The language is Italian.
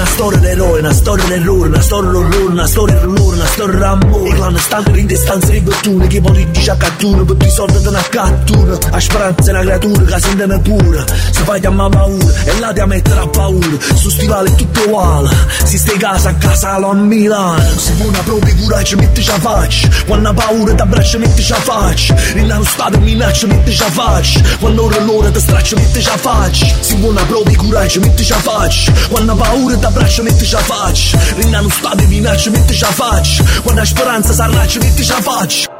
una storia d'eroe, una storia d'errore, una storia d'orrore, una storia d'orrore, una storia d'amore. I clan stanno in distanza di fortuna, che politici a cattura, per i soldi di una cattura. A speranza una creatura che sentono pure, si fa chiamare paura, e là ti mettere a paura. Su stivali tutto uguale, si stai casa a casa a Milano. Se vuoi una propria coraggio, mettici a faccia, quando ha paura ti abbraccia, mettici a faccia. Rinna lo stato minaccia, mettici a faccia, quando ora l'ora ti straccia, mettici a faccia. Se vuoi una propria coraggio, mettici a faccia, quando ha paura ti abbraccia, mettici a faccia. Rinna lo stato minaccia, mettici a faccia, quando ha speranza s'arraccia, mettici a faccia.